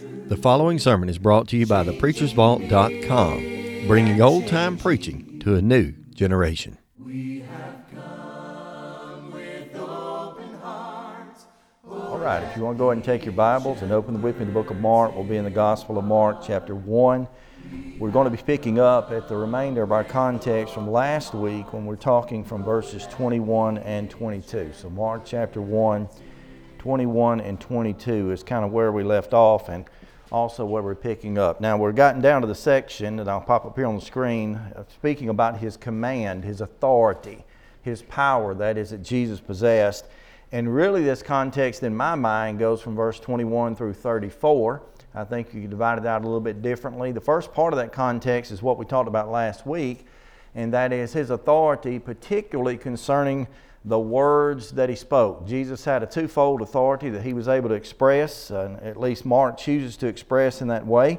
The following sermon is brought to you by thepreachersvault.com, bringing old time preaching to a new generation. All right, if you want to go ahead and take your Bibles and open with me the book of Mark, we'll be in the Gospel of Mark, chapter 1. We're going to be picking up at the remainder of our context from last week when we're talking from verses 21 and 22. So, Mark chapter 1, 21 and 22 is kind of where we left off and also where we're picking up. Now, we're gotten down to the section and I'll pop up here on the screen uh, speaking about his command, his authority, his power, that is, that Jesus possessed. And really, this context in my mind goes from verse 21 through 34. I think you can divide it out a little bit differently. The first part of that context is what we talked about last week, and that is his authority, particularly concerning the words that he spoke. Jesus had a twofold authority that he was able to express, uh, at least Mark chooses to express in that way.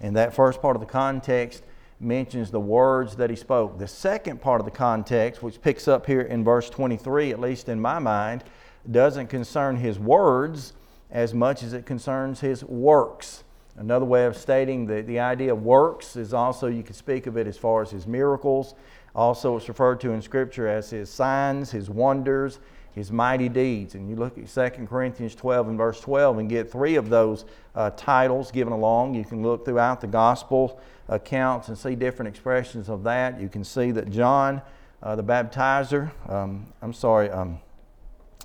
And that first part of the context mentions the words that he spoke. The second part of the context, which picks up here in verse 23, at least in my mind, doesn't concern his words as much as it concerns his works. Another way of stating the, the idea of works is also, you could speak of it as far as his miracles. Also, it's referred to in Scripture as his signs, his wonders, his mighty deeds. And you look at 2 Corinthians 12 and verse 12 and get three of those uh, titles given along. You can look throughout the gospel accounts and see different expressions of that. You can see that John, uh, the baptizer, um, I'm sorry, um,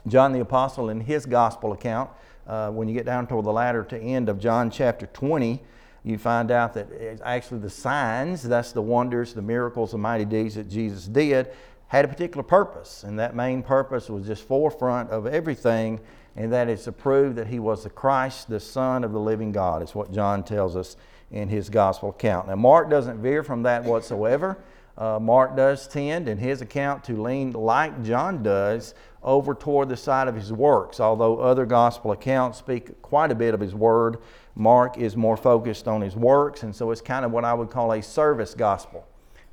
John the Apostle, in his gospel account, uh, when you get down toward the latter to end of John chapter 20, you find out that actually the signs, that's the wonders, the miracles, the mighty deeds that Jesus did, had a particular purpose. And that main purpose was just forefront of everything, and that is to prove that he was the Christ, the Son of the living God. It's what John tells us in his gospel account. Now, Mark doesn't veer from that whatsoever. Uh, Mark does tend, in his account, to lean like John does over toward the side of his works. Although other gospel accounts speak quite a bit of his word, Mark is more focused on his works, and so it's kind of what I would call a service gospel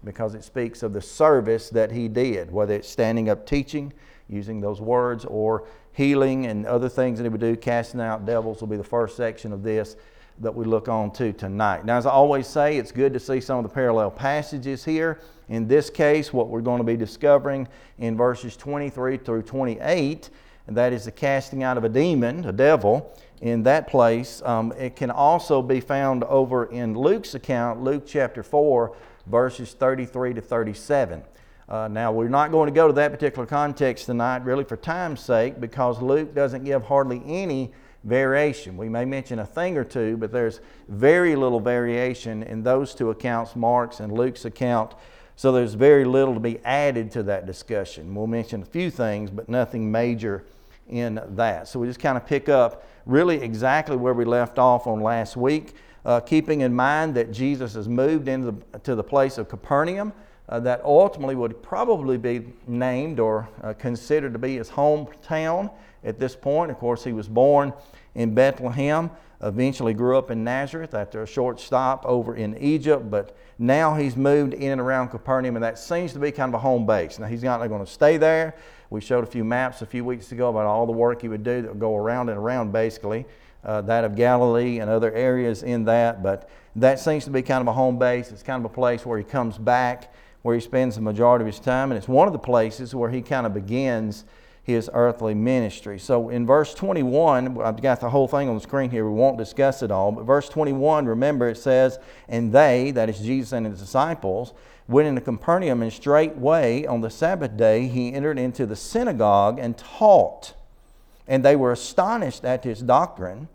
because it speaks of the service that he did, whether it's standing up teaching, using those words, or healing and other things that he would do. Casting out devils will be the first section of this that we look on to tonight. Now, as I always say, it's good to see some of the parallel passages here. In this case, what we're going to be discovering in verses 23 through 28, and that is the casting out of a demon, a devil, in that place. Um, it can also be found over in Luke's account, Luke chapter 4, verses 33 to 37. Uh, now, we're not going to go to that particular context tonight, really for time's sake, because Luke doesn't give hardly any variation. We may mention a thing or two, but there's very little variation in those two accounts, Mark's and Luke's account. So there's very little to be added to that discussion. We'll mention a few things, but nothing major in that. So we just kind of pick up really exactly where we left off on last week, uh, keeping in mind that Jesus has moved into the, to the place of Capernaum. Uh, that ultimately would probably be named or uh, considered to be his hometown at this point. Of course, he was born in Bethlehem, eventually grew up in Nazareth after a short stop over in Egypt, but now he's moved in and around Capernaum, and that seems to be kind of a home base. Now, he's not going to stay there. We showed a few maps a few weeks ago about all the work he would do that would go around and around, basically, uh, that of Galilee and other areas in that, but that seems to be kind of a home base. It's kind of a place where he comes back, where he spends the majority of his time, and it's one of the places where he kind of begins his earthly ministry. So in verse 21, I've got the whole thing on the screen here. We won't discuss it all. But verse 21, remember it says, And they, that is Jesus and his disciples, went into Capernaum, and straightway on the Sabbath day he entered into the synagogue and taught. And they were astonished at his doctrine,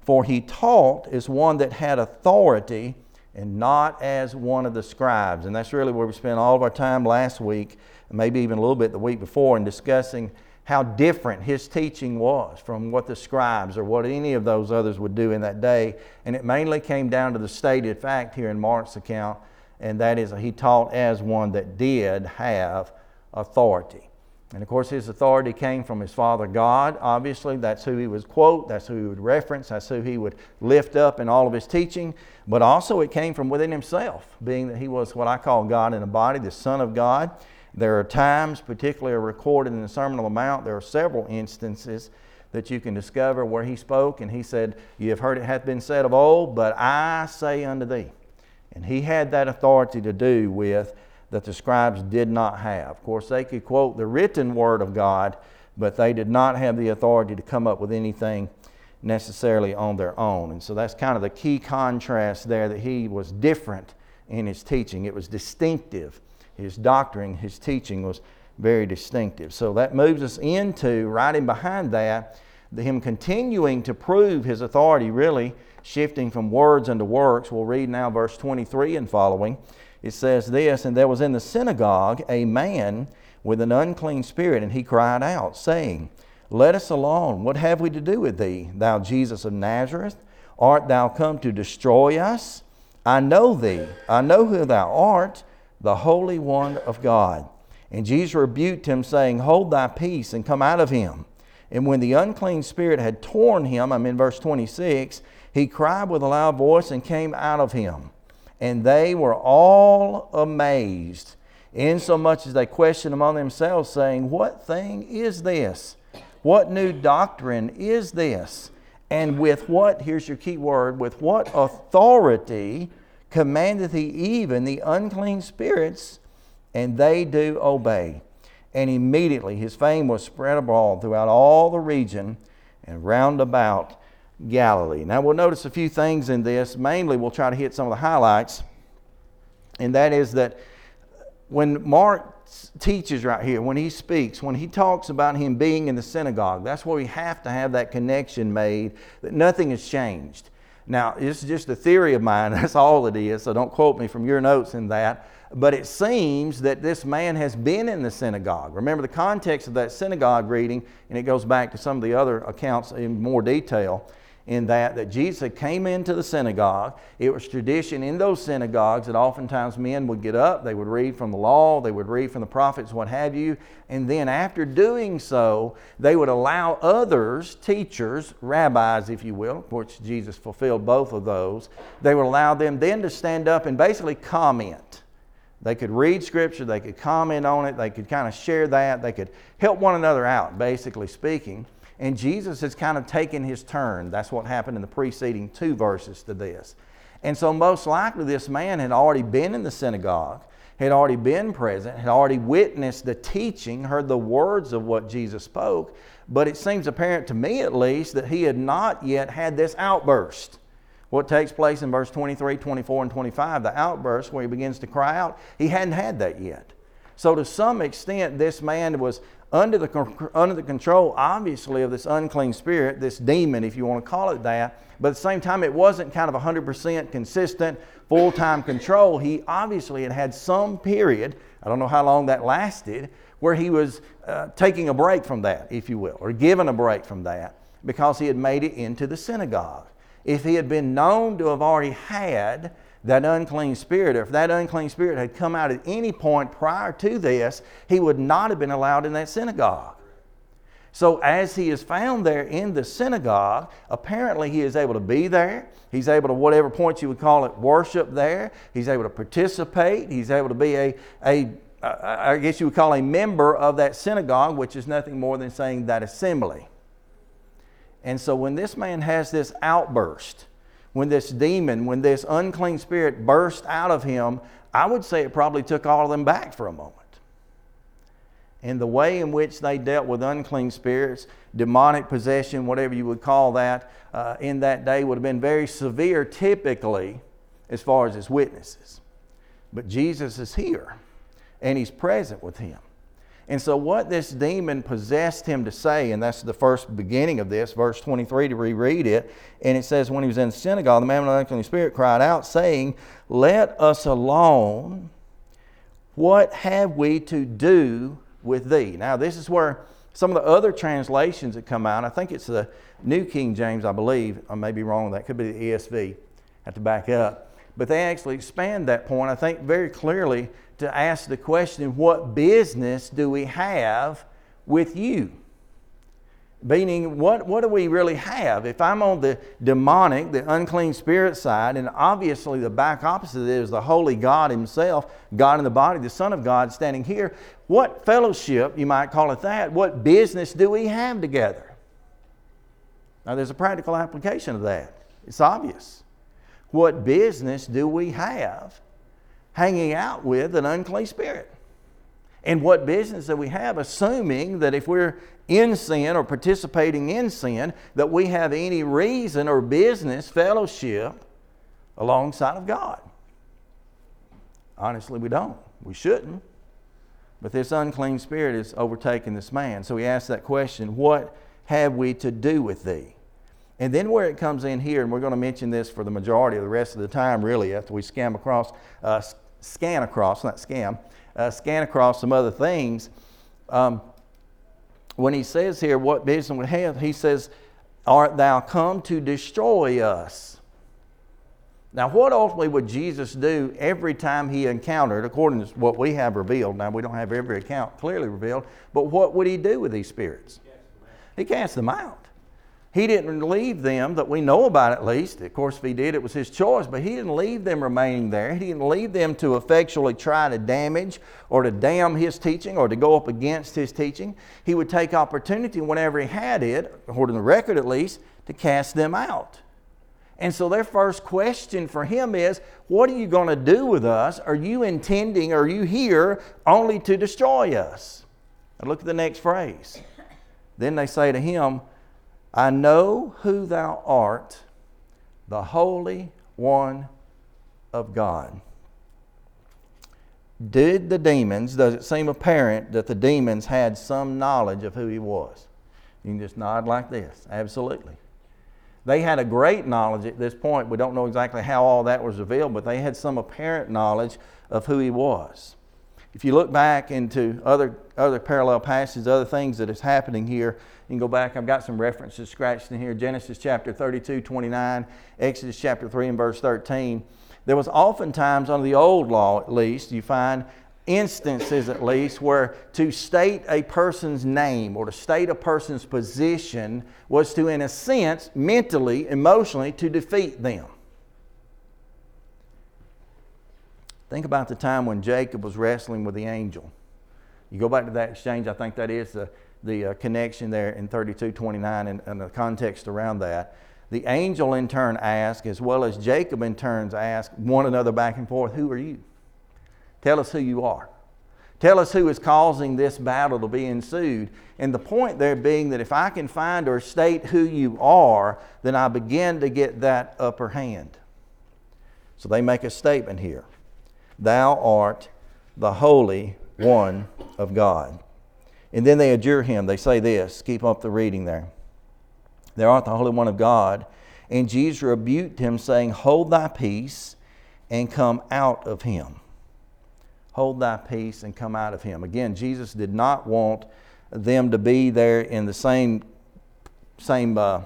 for he taught as one that had authority and not as one of the scribes. And that's really where we spent all of our time last week, maybe even a little bit the week before, in discussing how different his teaching was from what the scribes or what any of those others would do in that day. And it mainly came down to the stated fact here in Mark's account, and that is he taught as one that did have authority. And of course, his authority came from his Father God. Obviously, that's who he would quote, that's who he would reference, that's who he would lift up in all of his teaching. But also, it came from within himself, being that he was what I call God in a body, the Son of God. There are times, particularly recorded in the Sermon on the Mount, there are several instances that you can discover where he spoke, and he said, You have heard it hath been said of old, but I say unto thee. And he had that authority to do with that the scribes did not have. Of course, they could quote the written word of God, but they did not have the authority to come up with anything necessarily on their own. And so that's kind of the key contrast there that he was different in his teaching. It was distinctive. His doctrine, his teaching was very distinctive. So that moves us into, right in behind that, him continuing to prove his authority, really shifting from words unto works. We'll read now verse 23 and following. It says this And there was in the synagogue a man with an unclean spirit, and he cried out, saying, Let us alone. What have we to do with thee, thou Jesus of Nazareth? Art thou come to destroy us? I know thee. I know who thou art, the Holy One of God. And Jesus rebuked him, saying, Hold thy peace and come out of him. And when the unclean spirit had torn him, I'm in verse 26, he cried with a loud voice and came out of him. And they were all amazed, insomuch as they questioned among themselves, saying, What thing is this? What new doctrine is this? And with what, here's your key word, with what authority commandeth he even the unclean spirits, and they do obey? And immediately his fame was spread abroad throughout all the region and round about Galilee. Now we'll notice a few things in this. Mainly, we'll try to hit some of the highlights, and that is that when Mark teaches right here, when he speaks, when he talks about him being in the synagogue, that's where we have to have that connection made that nothing has changed. Now, it's just a theory of mine, that's all it is, so don't quote me from your notes in that. But it seems that this man has been in the synagogue. Remember the context of that synagogue reading, and it goes back to some of the other accounts in more detail in that that Jesus came into the synagogue. It was tradition in those synagogues that oftentimes men would get up, they would read from the law, they would read from the prophets, what have you, and then after doing so, they would allow others, teachers, rabbis, if you will, which Jesus fulfilled both of those, they would allow them then to stand up and basically comment. They could read scripture, they could comment on it, they could kind of share that, they could help one another out, basically speaking. And Jesus has kind of taken his turn. That's what happened in the preceding two verses to this. And so, most likely, this man had already been in the synagogue, had already been present, had already witnessed the teaching, heard the words of what Jesus spoke. But it seems apparent to me, at least, that he had not yet had this outburst. What takes place in verse 23, 24, and 25, the outburst where he begins to cry out, he hadn't had that yet. So, to some extent, this man was under the, under the control, obviously, of this unclean spirit, this demon, if you want to call it that. But at the same time, it wasn't kind of 100% consistent, full time control. He obviously had had some period, I don't know how long that lasted, where he was uh, taking a break from that, if you will, or given a break from that because he had made it into the synagogue. If he had been known to have already had that unclean spirit, or if that unclean spirit had come out at any point prior to this, he would not have been allowed in that synagogue. So, as he is found there in the synagogue, apparently he is able to be there. He's able to, whatever point you would call it, worship there. He's able to participate. He's able to be a, a I guess you would call a member of that synagogue, which is nothing more than saying that assembly. And so, when this man has this outburst, when this demon, when this unclean spirit burst out of him, I would say it probably took all of them back for a moment. And the way in which they dealt with unclean spirits, demonic possession, whatever you would call that, uh, in that day would have been very severe typically as far as his witnesses. But Jesus is here and he's present with him. And so, what this demon possessed him to say, and that's the first beginning of this, verse 23 to reread it, and it says, When he was in the synagogue, the man with the unclean spirit cried out, saying, Let us alone. What have we to do with thee? Now, this is where some of the other translations that come out, I think it's the New King James, I believe, I may be wrong, that could be the ESV, I have to back up. But they actually expand that point, I think, very clearly to ask the question what business do we have with you? Meaning, what, what do we really have? If I'm on the demonic, the unclean spirit side, and obviously the back opposite is the holy God Himself, God in the body, the Son of God standing here, what fellowship, you might call it that, what business do we have together? Now, there's a practical application of that. It's obvious. What business do we have hanging out with an unclean spirit? And what business do we have assuming that if we're in sin or participating in sin, that we have any reason or business fellowship alongside of God? Honestly, we don't. We shouldn't. But this unclean spirit is overtaking this man. So he asks that question What have we to do with thee? And then where it comes in here, and we're going to mention this for the majority of the rest of the time, really, after we scan across, uh, scan across, not scam, uh, scan across some other things. Um, when he says here, what business we have, he says, Art thou come to destroy us? Now, what ultimately would Jesus do every time he encountered, according to what we have revealed? Now, we don't have every account clearly revealed, but what would he do with these spirits? He cast them out. He didn't leave them that we know about at least. Of course, if he did, it was his choice, but he didn't leave them remaining there. He didn't leave them to effectually try to damage or to damn his teaching or to go up against his teaching. He would take opportunity whenever he had it, according to the record at least, to cast them out. And so their first question for him is, What are you going to do with us? Are you intending, are you here only to destroy us? And look at the next phrase. Then they say to him, I know who thou art, the Holy One of God. Did the demons, does it seem apparent that the demons had some knowledge of who he was? You can just nod like this. Absolutely. They had a great knowledge at this point. We don't know exactly how all that was revealed, but they had some apparent knowledge of who he was. If you look back into other, other parallel passages, other things that is happening here, you can go back. I've got some references scratched in here. Genesis chapter 32, 29, Exodus chapter 3 and verse 13. There was oftentimes, under the old law at least, you find instances at least where to state a person's name or to state a person's position was to, in a sense, mentally, emotionally, to defeat them. Think about the time when Jacob was wrestling with the angel. You go back to that exchange, I think that is the, the uh, connection there in 3229 and, and the context around that. The angel in turn asked, as well as Jacob in turns asked one another back and forth, Who are you? Tell us who you are. Tell us who is causing this battle to be ensued. And the point there being that if I can find or state who you are, then I begin to get that upper hand. So they make a statement here Thou art the Holy One of God. And then they adjure him. They say this keep up the reading there. Thou art the Holy One of God. And Jesus rebuked him, saying, Hold thy peace and come out of him hold thy peace and come out of him. Again, Jesus did not want them to be there in the same, same uh,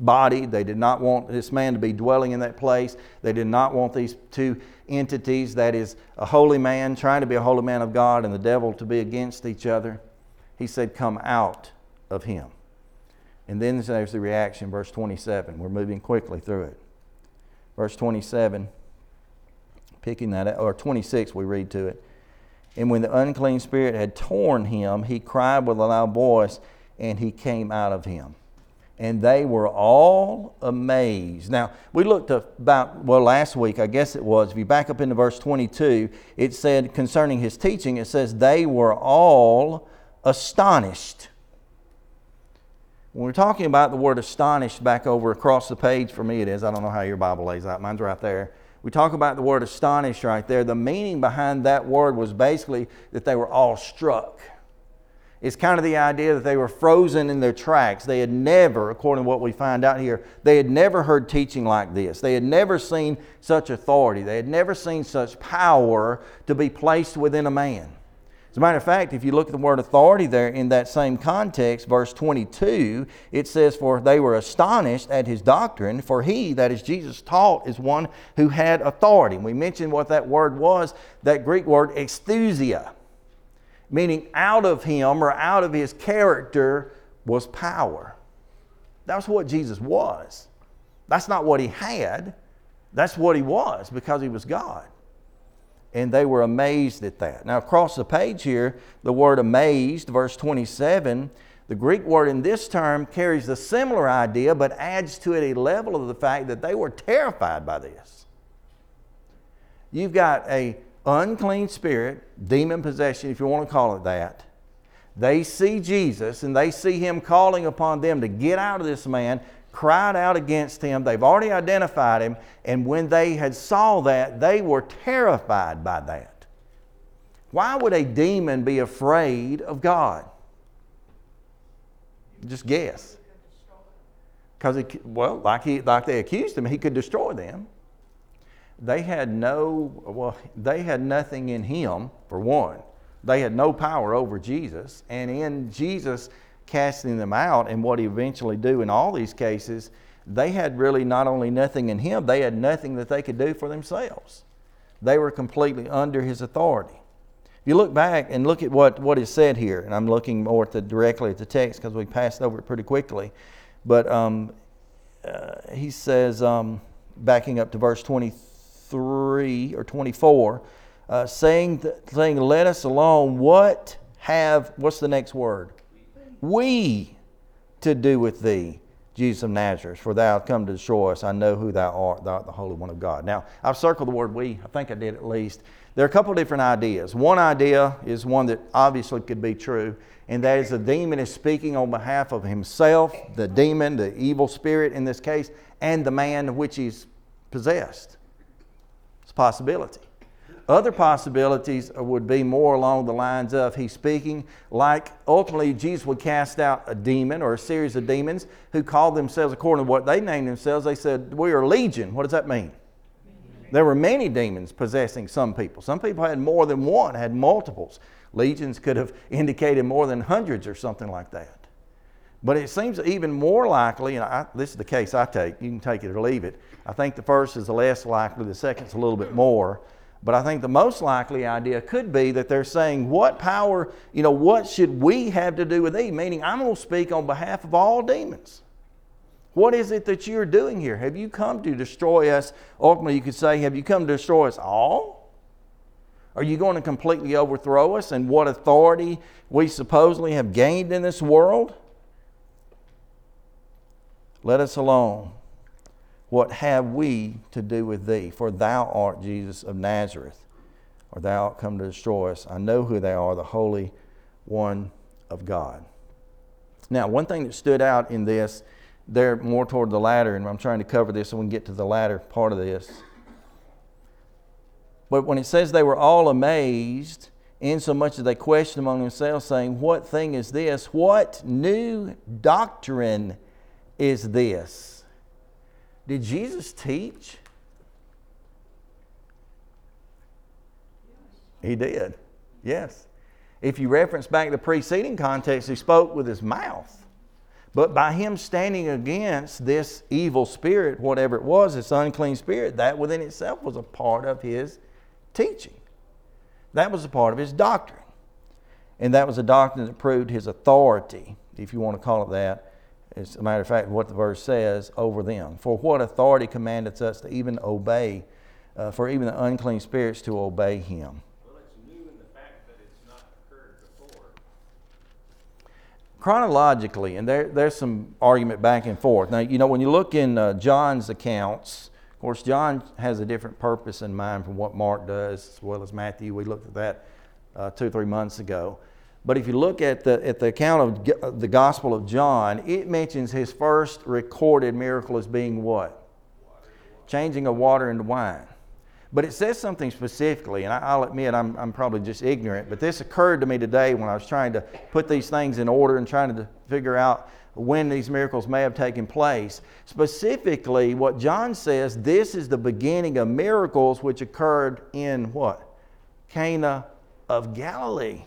body. They did not want this man to be dwelling in that place. They did not want these two entities, that is, a holy man trying to be a holy man of God and the devil to be against each other. He said, Come out of him. And then there's the reaction, verse 27. We're moving quickly through it. Verse 27, picking that up, or 26, we read to it. And when the unclean spirit had torn him, he cried with a loud voice, and he came out of him. And they were all amazed. Now, we looked about, well, last week, I guess it was, if you back up into verse 22, it said concerning his teaching, it says, they were all astonished. When we're talking about the word astonished back over across the page, for me it is, I don't know how your Bible lays out, mine's right there we talk about the word astonished right there. The meaning behind that word was basically that they were all struck. It's kind of the idea that they were frozen in their tracks. They had never, according to what we find out here, they had never heard teaching like this. They had never seen such authority. They had never seen such power to be placed within a man. As a matter of fact, if you look at the word authority there in that same context, verse 22, it says, For they were astonished at his doctrine, for he, that is Jesus, taught is one who had authority. And we mentioned what that word was, that Greek word, exousia, meaning out of him or out of his character was power. That's what Jesus was. That's not what he had, that's what he was because he was God and they were amazed at that. Now, across the page here, the word amazed, verse 27, The Greek word in this term carries the similar idea, but adds to it a level of the fact that they were terrified by this. You've got a unclean spirit, demon possession, if you want to call it that. They see Jesus and they see him calling upon them to get out of this man, cried out against him. They've already identified him, and when they had saw that, they were terrified by that. Why would a demon be afraid of God? Just guess. Because, well, like, he, like they accused him, he could destroy them. They had no, well, they had nothing in him, for one. They had no power over Jesus. And in Jesus casting them out and what he eventually do in all these cases, they had really not only nothing in him, they had nothing that they could do for themselves. They were completely under his authority. If you look back and look at what, what is said here, and I'm looking more at the, directly at the text because we passed over it pretty quickly, but um, uh, he says, um, backing up to verse 23 or 24, uh, saying, saying, Let us alone. What have, what's the next word? We to do with thee, Jesus of Nazareth, for thou hast come to destroy us. I know who thou art, thou art the Holy One of God. Now, I've circled the word we. I think I did at least. There are a couple of different ideas. One idea is one that obviously could be true, and that is the demon is speaking on behalf of himself, the demon, the evil spirit in this case, and the man of which he's possessed. It's a possibility. Other possibilities would be more along the lines of he's speaking like ultimately Jesus would cast out a demon or a series of demons who called themselves, according to what they named themselves, they said, We are legion. What does that mean? There were many demons possessing some people. Some people had more than one, had multiples. Legions could have indicated more than hundreds or something like that. But it seems even more likely, and I, this is the case I take, you can take it or leave it. I think the first is the less likely, the second's a little bit more. But I think the most likely idea could be that they're saying, What power, you know, what should we have to do with thee? Meaning, I'm going to speak on behalf of all demons. What is it that you're doing here? Have you come to destroy us? Ultimately, you could say, Have you come to destroy us all? Are you going to completely overthrow us and what authority we supposedly have gained in this world? Let us alone. What have we to do with thee? For thou art Jesus of Nazareth, or thou art come to destroy us. I know who thou art, the Holy One of God. Now, one thing that stood out in this, there more toward the latter, and I'm trying to cover this so we can get to the latter part of this. But when it says they were all amazed, insomuch that they questioned among themselves, saying, What thing is this? What new doctrine is this? Did Jesus teach? He did. Yes. If you reference back the preceding context, he spoke with his mouth. But by him standing against this evil spirit, whatever it was, this unclean spirit, that within itself was a part of his teaching. That was a part of his doctrine. And that was a doctrine that proved his authority, if you want to call it that, as a matter of fact, what the verse says over them. For what authority commandeth us to even obey, uh, for even the unclean spirits to obey him? Well, it's new in the fact that it's not occurred before. Chronologically, and there, there's some argument back and forth. Now, you know, when you look in uh, John's accounts, of course, John has a different purpose in mind from what Mark does, as well as Matthew. We looked at that uh, two three months ago. But if you look at the, at the account of the Gospel of John, it mentions his first recorded miracle as being what? Changing of water into wine. But it says something specifically, and I'll admit I'm, I'm probably just ignorant, but this occurred to me today when I was trying to put these things in order and trying to figure out when these miracles may have taken place. Specifically, what John says, this is the beginning of miracles which occurred in what? Cana of Galilee.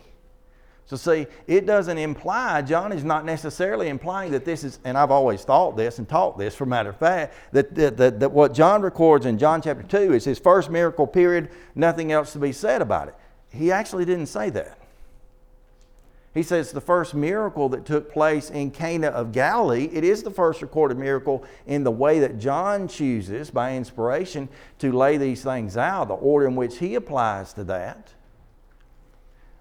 So, see, it doesn't imply, John is not necessarily implying that this is, and I've always thought this and taught this, for matter of fact, that, that, that, that what John records in John chapter 2 is his first miracle period, nothing else to be said about it. He actually didn't say that. He says the first miracle that took place in Cana of Galilee, it is the first recorded miracle in the way that John chooses by inspiration to lay these things out, the order in which he applies to that.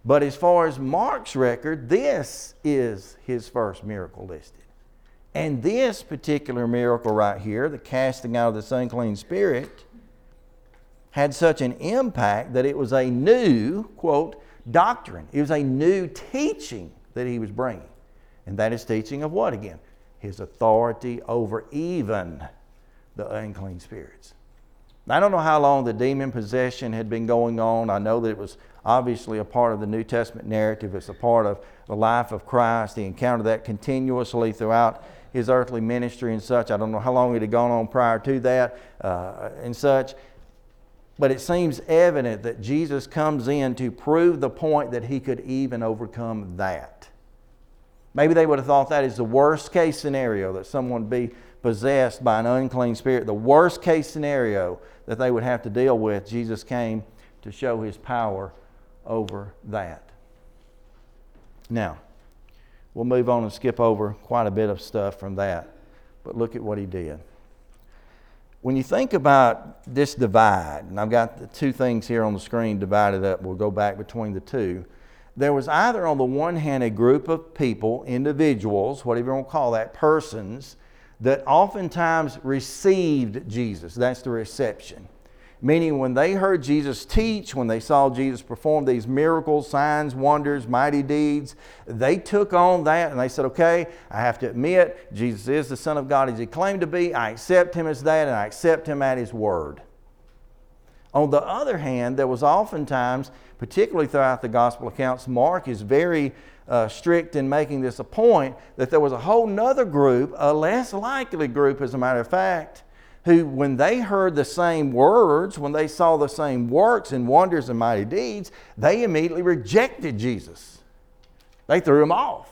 But as far as Mark's record, this is his first miracle listed. And this particular miracle right here, the casting out of this unclean spirit, had such an impact that it was a new, quote, doctrine. It was a new teaching that he was bringing. And that is teaching of what again? His authority over even the unclean spirits. I don't know how long the demon possession had been going on. I know that it was obviously a part of the New Testament narrative. It's a part of the life of Christ. He encountered that continuously throughout his earthly ministry and such. I don't know how long it had gone on prior to that uh, and such. But it seems evident that Jesus comes in to prove the point that he could even overcome that. Maybe they would have thought that is the worst case scenario that someone be possessed by an unclean spirit. The worst case scenario that they would have to deal with, Jesus came to show his power over that. Now, we'll move on and skip over quite a bit of stuff from that, but look at what he did. When you think about this divide, and I've got the two things here on the screen divided up, we'll go back between the two. There was either on the one hand a group of people, individuals, whatever you want to call that, persons, that oftentimes received Jesus. That's the reception. Meaning, when they heard Jesus teach, when they saw Jesus perform these miracles, signs, wonders, mighty deeds, they took on that and they said, Okay, I have to admit, Jesus is the Son of God as He claimed to be. I accept Him as that and I accept Him at His word. On the other hand, there was oftentimes, particularly throughout the gospel accounts, Mark is very uh, strict in making this a point that there was a whole nother group, a less likely group, as a matter of fact, who, when they heard the same words, when they saw the same works and wonders and mighty deeds, they immediately rejected Jesus. They threw him off.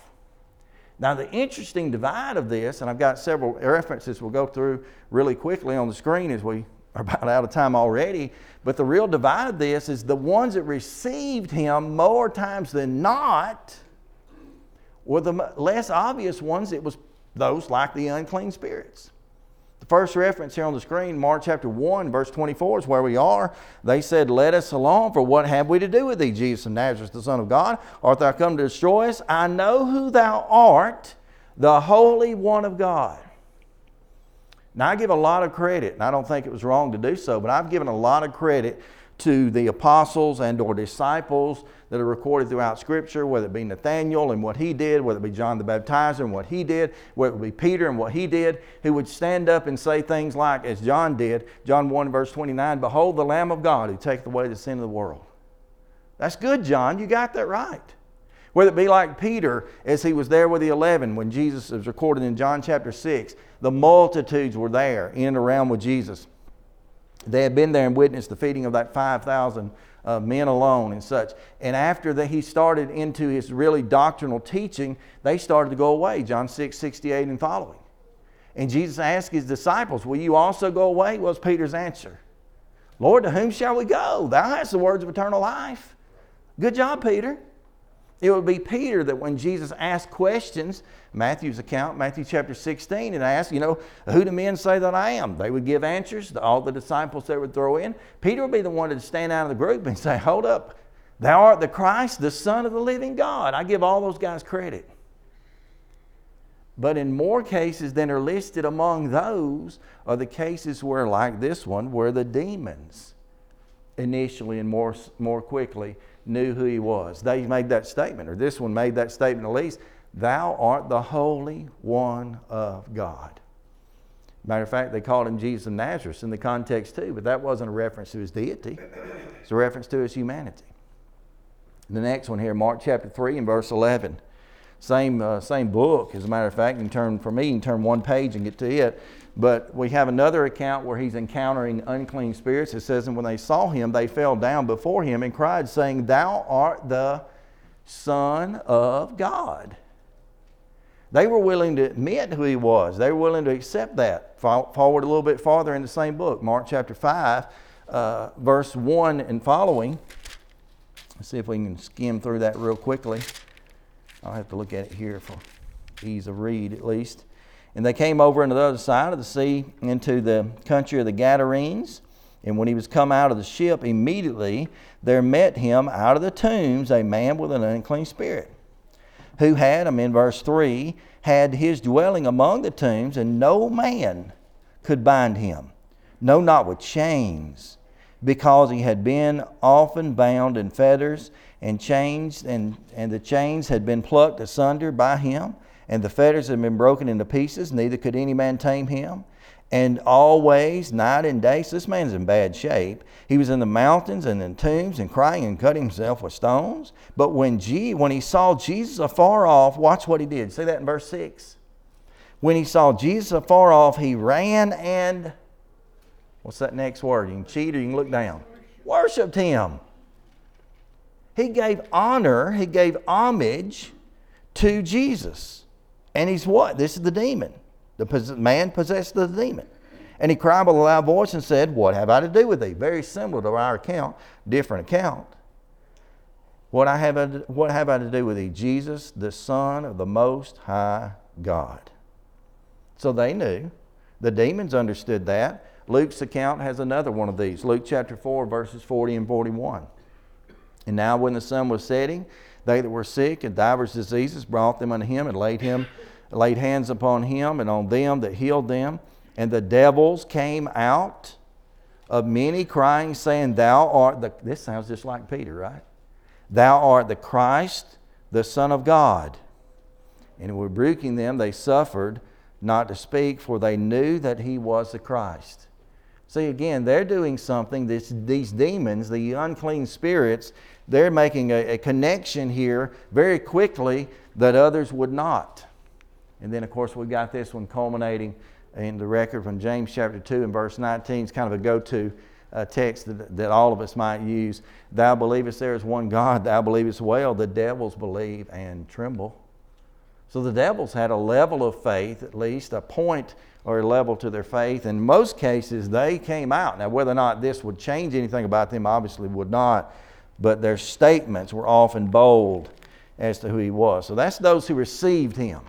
Now, the interesting divide of this, and I've got several references we'll go through really quickly on the screen as we are about out of time already, but the real divide of this is the ones that received him more times than not were the less obvious ones. It was those like the unclean spirits. The first reference here on the screen, Mark chapter 1, verse 24, is where we are. They said, Let us alone, for what have we to do with thee, Jesus of Nazareth, the Son of God? Art thou come to destroy us? I know who thou art, the Holy One of God. Now, I give a lot of credit, and I don't think it was wrong to do so, but I've given a lot of credit to the apostles and or disciples that are recorded throughout Scripture, whether it be Nathaniel and what he did, whether it be John the Baptizer and what he did, whether it be Peter and what he did, who would stand up and say things like, as John did, John 1 verse 29, Behold the Lamb of God who taketh away the sin of the world. That's good, John. You got that right. Whether it be like Peter as he was there with the eleven when Jesus is recorded in John chapter 6, the multitudes were there in and around with Jesus. They had been there and witnessed the feeding of that 5,000 uh, men alone and such. And after that, he started into his really doctrinal teaching, they started to go away. John 6, 68 and following. And Jesus asked his disciples, Will you also go away? Was Peter's answer. Lord, to whom shall we go? Thou hast the words of eternal life. Good job, Peter. It would be Peter that when Jesus asked questions, Matthew's account, Matthew chapter 16, and asked, you know, who do men say that I am? They would give answers all the disciples they would throw in. Peter would be the one to stand out of the group and say, hold up, thou art the Christ, the Son of the living God. I give all those guys credit. But in more cases than are listed among those are the cases where, like this one, where the demons initially and more, more quickly knew who he was. They made that statement, or this one made that statement at least Thou art the Holy One of God. Matter of fact, they called him Jesus of Nazareth in the context too, but that wasn't a reference to his deity, it's a reference to his humanity. The next one here, Mark chapter 3 and verse 11. Same, uh, same book, as a matter of fact. You can turn, for me, you can turn one page and get to it. But we have another account where he's encountering unclean spirits. It says, And when they saw him, they fell down before him and cried, saying, Thou art the Son of God. They were willing to admit who he was. They were willing to accept that. Forward a little bit farther in the same book, Mark chapter 5, uh, verse 1 and following. Let's see if we can skim through that real quickly. I'll have to look at it here for ease of read at least. And they came over into the other side of the sea into the country of the Gadarenes. And when he was come out of the ship, immediately there met him out of the tombs a man with an unclean spirit, who had, I'm in verse 3, had his dwelling among the tombs, and no man could bind him, no, not with chains, because he had been often bound in fetters and chains, and, and the chains had been plucked asunder by him, and the fetters had been broken into pieces, neither could any man tame him and always, night and day. So this man's in bad shape. He was in the mountains and in tombs and crying and cutting himself with stones. But when, G, when he saw Jesus afar off, watch what he did. See that in verse 6? When he saw Jesus afar off, he ran and, what's that next word? You can cheat or you can look down. Worshipped him. He gave honor, he gave homage to Jesus. And he's what? This is the demon. The man possessed the demon. And he cried with a loud voice and said, What have I to do with thee? Very similar to our account, different account. What, I have, what have I to do with thee? Jesus, the Son of the Most High God. So they knew. The demons understood that. Luke's account has another one of these. Luke chapter 4, verses 40 and 41. And now, when the sun was setting, they that were sick and divers diseases brought them unto him and laid him laid hands upon him and on them that healed them. And the devils came out of many, crying, saying, Thou art the. This sounds just like Peter, right? Thou art the Christ, the Son of God. And rebuking them, they suffered not to speak, for they knew that he was the Christ. See, again, they're doing something, this, these demons, the unclean spirits, they're making a, a connection here very quickly that others would not. And then, of course, we've got this one culminating in the record from James chapter 2 and verse 19. It's kind of a go to uh, text that, that all of us might use. Thou believest there is one God, thou believest well. The devils believe and tremble. So the devils had a level of faith, at least a point or a level to their faith. In most cases, they came out. Now, whether or not this would change anything about them, obviously would not, but their statements were often bold as to who he was. So that's those who received him.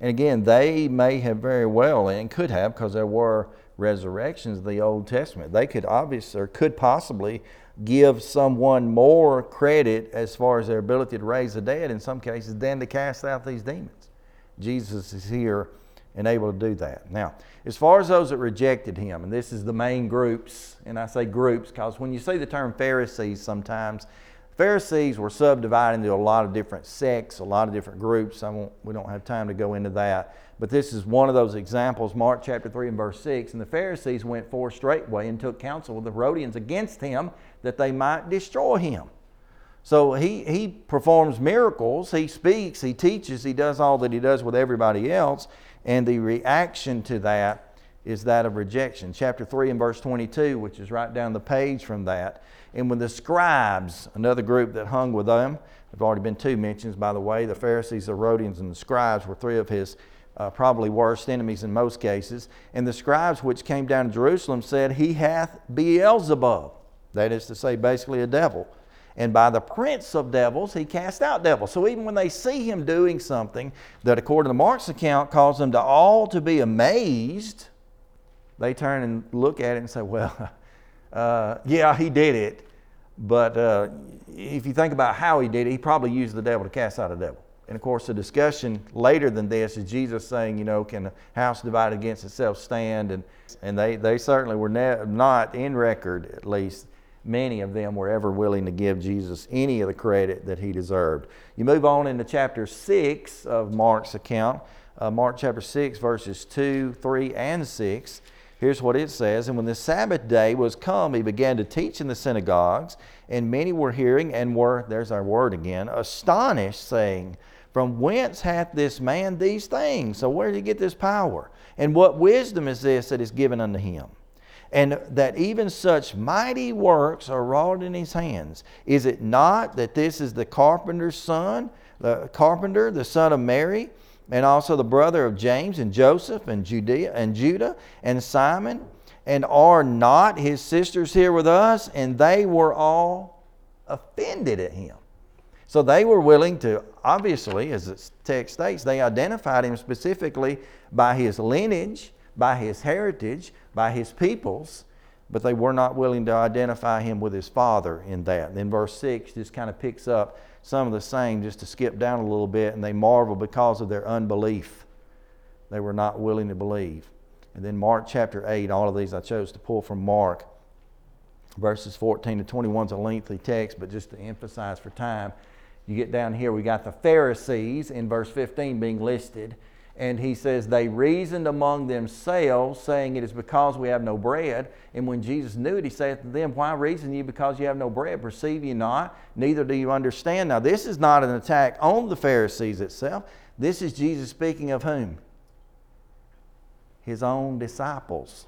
And again, they may have very well and could have because there were resurrections of the Old Testament. They could obviously or could possibly give someone more credit as far as their ability to raise the dead in some cases than to cast out these demons. Jesus is here and able to do that. Now, as far as those that rejected him, and this is the main groups, and I say groups because when you see the term Pharisees sometimes, Pharisees were subdivided into a lot of different sects, a lot of different groups. I won't, we don't have time to go into that. But this is one of those examples, Mark chapter 3 and verse 6. And the Pharisees went forth straightway and took counsel with the Herodians against him that they might destroy him. So he, he performs miracles, he speaks, he teaches, he does all that he does with everybody else. And the reaction to that is that of rejection. Chapter 3 and verse 22, which is right down the page from that. And when the scribes, another group that hung with them, there have already been two mentions, by the way, the Pharisees, the Herodians, and the scribes were three of his uh, probably worst enemies in most cases. And the scribes which came down to Jerusalem said, He hath Beelzebub. That is to say, basically a devil. And by the prince of devils, he cast out devils. So even when they see him doing something that, according to Mark's account, caused them to all to be amazed, they turn and look at it and say, Well, uh, yeah, he did it. But uh, if you think about how he did it, he probably used the devil to cast out a devil. And of course, the discussion later than this is Jesus saying, you know, can a house divided against itself stand? And, and they, they certainly were ne- not, in record at least, many of them were ever willing to give Jesus any of the credit that he deserved. You move on into chapter 6 of Mark's account, uh, Mark chapter 6, verses 2, 3, and 6. Here's what it says And when the Sabbath day was come, he began to teach in the synagogues, and many were hearing and were, there's our word again, astonished, saying, From whence hath this man these things? So where did he get this power? And what wisdom is this that is given unto him? And that even such mighty works are wrought in his hands. Is it not that this is the carpenter's son, the carpenter, the son of Mary? and also the brother of James and Joseph and Judea and Judah and Simon, and are not his sisters here with us? And they were all offended at him. So they were willing to, obviously, as the text states, they identified him specifically by his lineage, by his heritage, by his peoples. but they were not willing to identify him with his father in that. then verse 6 just kind of picks up some of the same just to skip down a little bit, and they marvel because of their unbelief. They were not willing to believe. And then Mark chapter 8, all of these I chose to pull from Mark. Verses 14 to 21 is a lengthy text, but just to emphasize for time, you get down here, we got the Pharisees in verse 15 being listed. And he says, They reasoned among themselves, saying, It is because we have no bread. And when Jesus knew it, he saith to them, Why reason ye because you have no bread? Perceive ye not, neither do you understand. Now, this is not an attack on the Pharisees itself. This is Jesus speaking of whom? His own disciples.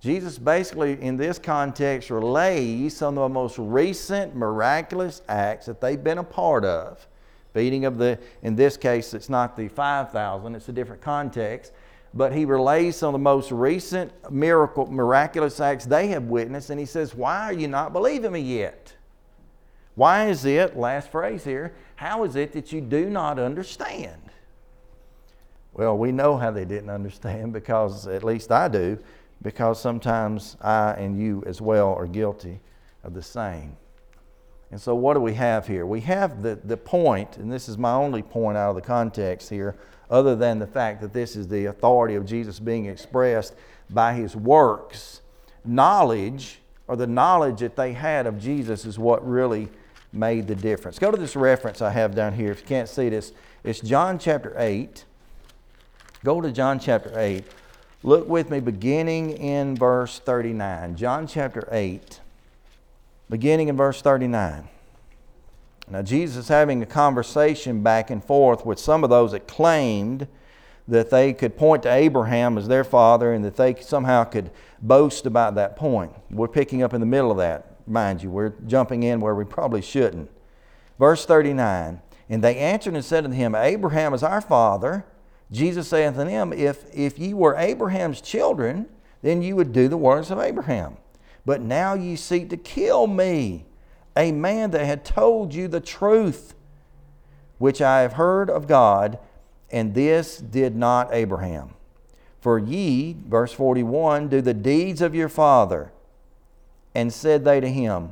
Jesus basically, in this context, relays some of the most recent miraculous acts that they've been a part of. Feeding of the, in this case, it's not the 5,000, it's a different context. But he relays some of the most recent miracle, miraculous acts they have witnessed, and he says, Why are you not believing me yet? Why is it, last phrase here, how is it that you do not understand? Well, we know how they didn't understand because, at least I do, because sometimes I and you as well are guilty of the same. And so, what do we have here? We have the, the point, and this is my only point out of the context here, other than the fact that this is the authority of Jesus being expressed by his works. Knowledge, or the knowledge that they had of Jesus, is what really made the difference. Go to this reference I have down here. If you can't see this, it's John chapter 8. Go to John chapter 8. Look with me beginning in verse 39. John chapter 8, beginning in verse 39. Now, Jesus is having a conversation back and forth with some of those that claimed that they could point to Abraham as their father and that they somehow could boast about that point. We're picking up in the middle of that, mind you. We're jumping in where we probably shouldn't. Verse 39 And they answered and said unto him, Abraham is our father. Jesus saith unto them, if, if ye were Abraham's children, then you would do the works of Abraham. But now ye seek to kill me, a man that had told you the truth, which I have heard of God, and this did not Abraham. For ye, verse 41, do the deeds of your father. And said they to him,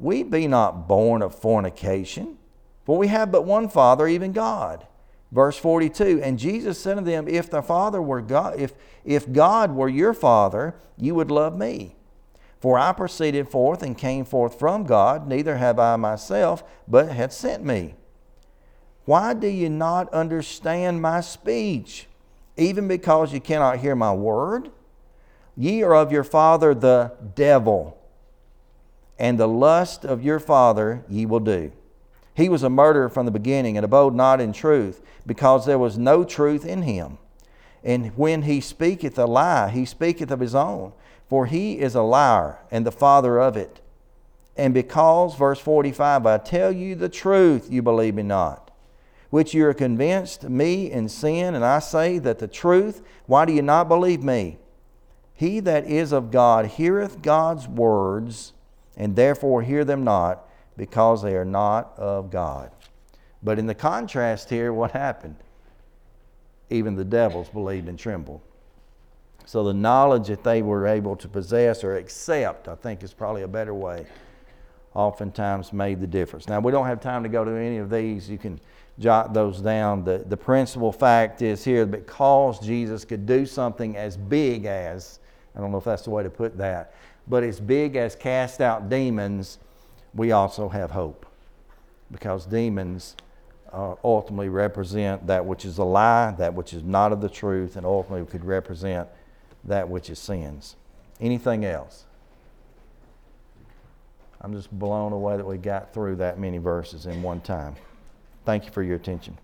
We be not born of fornication, for we have but one Father, even God. Verse 42, and Jesus said to them, If the Father were God, if, if God were your Father, you would love me. For I proceeded forth and came forth from God, neither have I myself, but hath sent me. Why do you not understand my speech? Even because you cannot hear my word? Ye are of your father the devil, and the lust of your father ye will do. He was a murderer from the beginning and abode not in truth, because there was no truth in him. And when he speaketh a lie, he speaketh of his own, for he is a liar and the father of it. And because, verse 45, I tell you the truth, you believe me not, which you are convinced me in sin, and I say that the truth, why do you not believe me? He that is of God heareth God's words, and therefore hear them not because they are not of God. But in the contrast here, what happened? Even the devils believed and trembled. So the knowledge that they were able to possess or accept, I think is probably a better way, oftentimes made the difference. Now, we don't have time to go to any of these. You can jot those down. The, the principal fact is here because Jesus could do something as big as, I don't know if that's the way to put that, but as big as cast out demons, we also have hope because demons uh, ultimately represent that which is a lie, that which is not of the truth, and ultimately could represent that which is sins. Anything else? I'm just blown away that we got through that many verses in one time. Thank you for your attention.